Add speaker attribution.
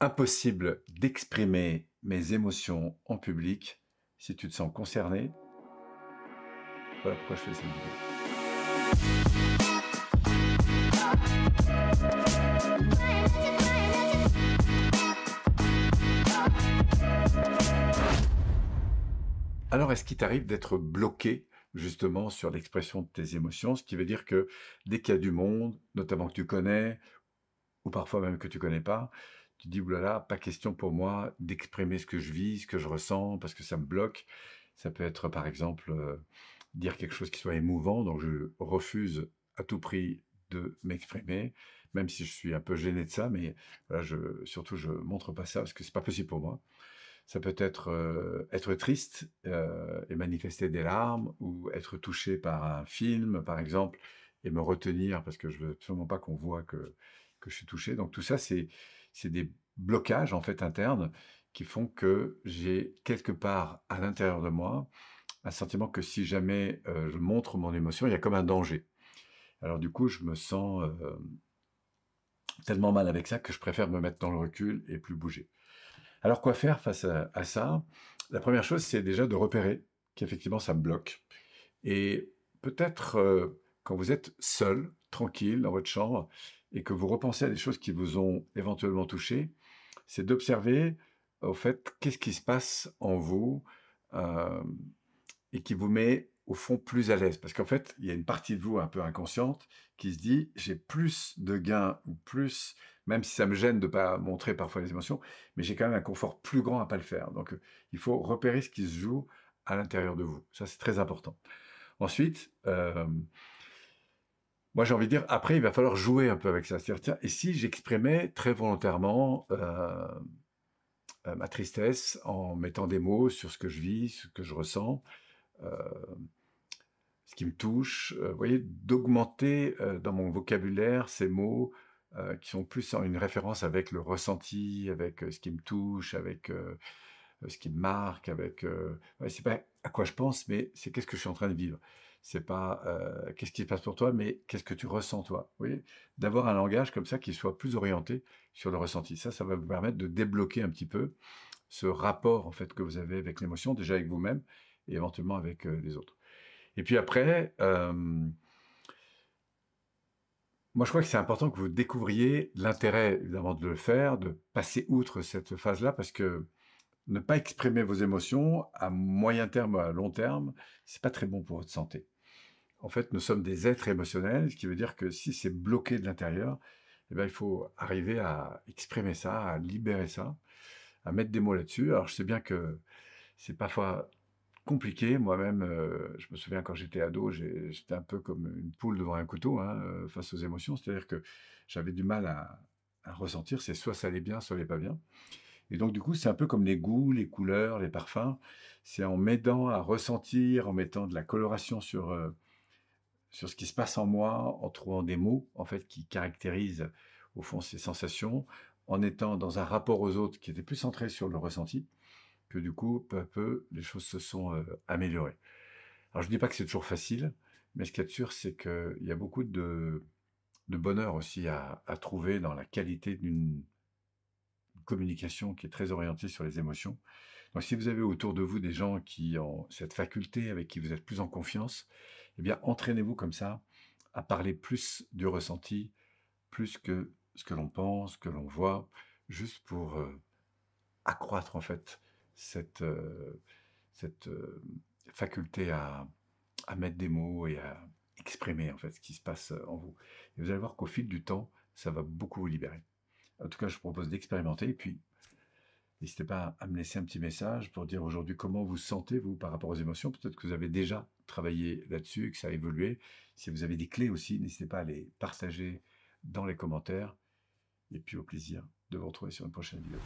Speaker 1: impossible d'exprimer mes émotions en public. Si tu te sens concerné, voilà pourquoi je fais cette vidéo. Alors, est-ce qu'il t'arrive d'être bloqué justement sur l'expression de tes émotions, ce qui veut dire que dès qu'il y a du monde, notamment que tu connais, ou parfois même que tu connais pas, tu dis, oulala, pas question pour moi d'exprimer ce que je vis, ce que je ressens, parce que ça me bloque. Ça peut être, par exemple, euh, dire quelque chose qui soit émouvant, donc je refuse à tout prix de m'exprimer, même si je suis un peu gêné de ça, mais voilà, je, surtout je montre pas ça parce que c'est pas possible pour moi. Ça peut être euh, être triste euh, et manifester des larmes, ou être touché par un film, par exemple, et me retenir parce que je veux absolument pas qu'on voit que que je suis touché. Donc tout ça, c'est c'est des blocages en fait internes qui font que j'ai quelque part à l'intérieur de moi un sentiment que si jamais euh, je montre mon émotion, il y a comme un danger. Alors du coup, je me sens euh, tellement mal avec ça que je préfère me mettre dans le recul et plus bouger. Alors quoi faire face à, ça? La première chose, c'est déjà de repérer qu'effectivement ça me bloque. Et peut-être euh, quand vous êtes seul, tranquille dans votre chambre, et que vous repensez à des choses qui vous ont éventuellement touché, c'est d'observer au fait qu'est-ce qui se passe en vous euh, et qui vous met au fond plus à l'aise. Parce qu'en fait, il y a une partie de vous un peu inconsciente qui se dit, j'ai plus de gains ou plus, même si ça me gêne de pas montrer parfois les émotions, mais j'ai quand même un confort plus grand à pas le faire. Donc, il faut repérer ce qui se joue à l'intérieur de vous. Ça, c'est très important. Ensuite, euh, moi, j'ai envie de dire, après, il va falloir jouer un peu avec ça. C'est-à-dire, tiens, et si j'exprimais très volontairement euh, euh, ma tristesse en mettant des mots sur ce que je vis, ce que je ressens, euh, ce qui me touche, vous voyez, d'augmenter dans mon vocabulaire ces mots qui sont plus en une référence avec le ressenti, avec ce qui me touche, avec ce qui me marque, avec... c'est pas à quoi je pense, mais c'est qu'est-ce que je suis en train de vivre c'est pas euh, qu'est-ce qui se passe pour toi, mais qu'est-ce que tu ressens toi. Oui, d'avoir un langage comme ça qui soit plus orienté sur le ressenti. Ça, ça va vous permettre de débloquer un petit peu ce rapport en fait que vous avez avec l'émotion, déjà avec vous-même et éventuellement avec euh, les autres. Et puis après, euh, moi je crois que c'est important que vous découvriez l'intérêt évidemment de le faire, de passer outre cette phase-là, parce que ne pas exprimer vos émotions à moyen terme ou à long terme, c'est pas très bon pour votre santé. En fait, nous sommes des êtres émotionnels, ce qui veut dire que si c'est bloqué de l'intérieur, eh il faut arriver à exprimer ça, à libérer ça, à mettre des mots là-dessus. Alors, je sais bien que c'est parfois compliqué. Moi-même, euh, je me souviens quand j'étais ado, j'étais un peu comme une poule devant un couteau hein, euh, face aux émotions. C'est-à-dire que j'avais du mal à, à ressentir. C'est soit ça allait bien, soit ça allait pas bien. Et donc, du coup, c'est un peu comme les goûts, les couleurs, les parfums. C'est en m'aidant à ressentir, en mettant de la coloration sur, euh, sur ce qui se passe en moi, en trouvant des mots, en fait, qui caractérisent, au fond, ces sensations, en étant dans un rapport aux autres qui était plus centré sur le ressenti, que du coup, peu à peu, les choses se sont euh, améliorées. Alors, je dis pas que c'est toujours facile, mais ce qui est sûr, c'est qu'il y a beaucoup de, de bonheur aussi à, à trouver dans la qualité d'une communication qui est très orientée sur les émotions. Donc si vous avez autour de vous des gens qui ont cette faculté, avec qui vous êtes plus en confiance, eh bien entraînez-vous comme ça à parler plus du ressenti, plus que ce que l'on pense, que l'on voit, juste pour euh, accroître en fait cette, euh, cette euh, faculté à, à mettre des mots et à exprimer en fait ce qui se passe en vous. Et vous allez voir qu'au fil du temps, ça va beaucoup vous libérer. En tout cas, je vous propose d'expérimenter. Et puis, n'hésitez pas à me laisser un petit message pour dire aujourd'hui comment vous sentez, vous, par rapport aux émotions. Peut-être que vous avez déjà travaillé là-dessus, que ça a évolué. Si vous avez des clés aussi, n'hésitez pas à les partager dans les commentaires. Et puis, au plaisir de vous retrouver sur une prochaine vidéo.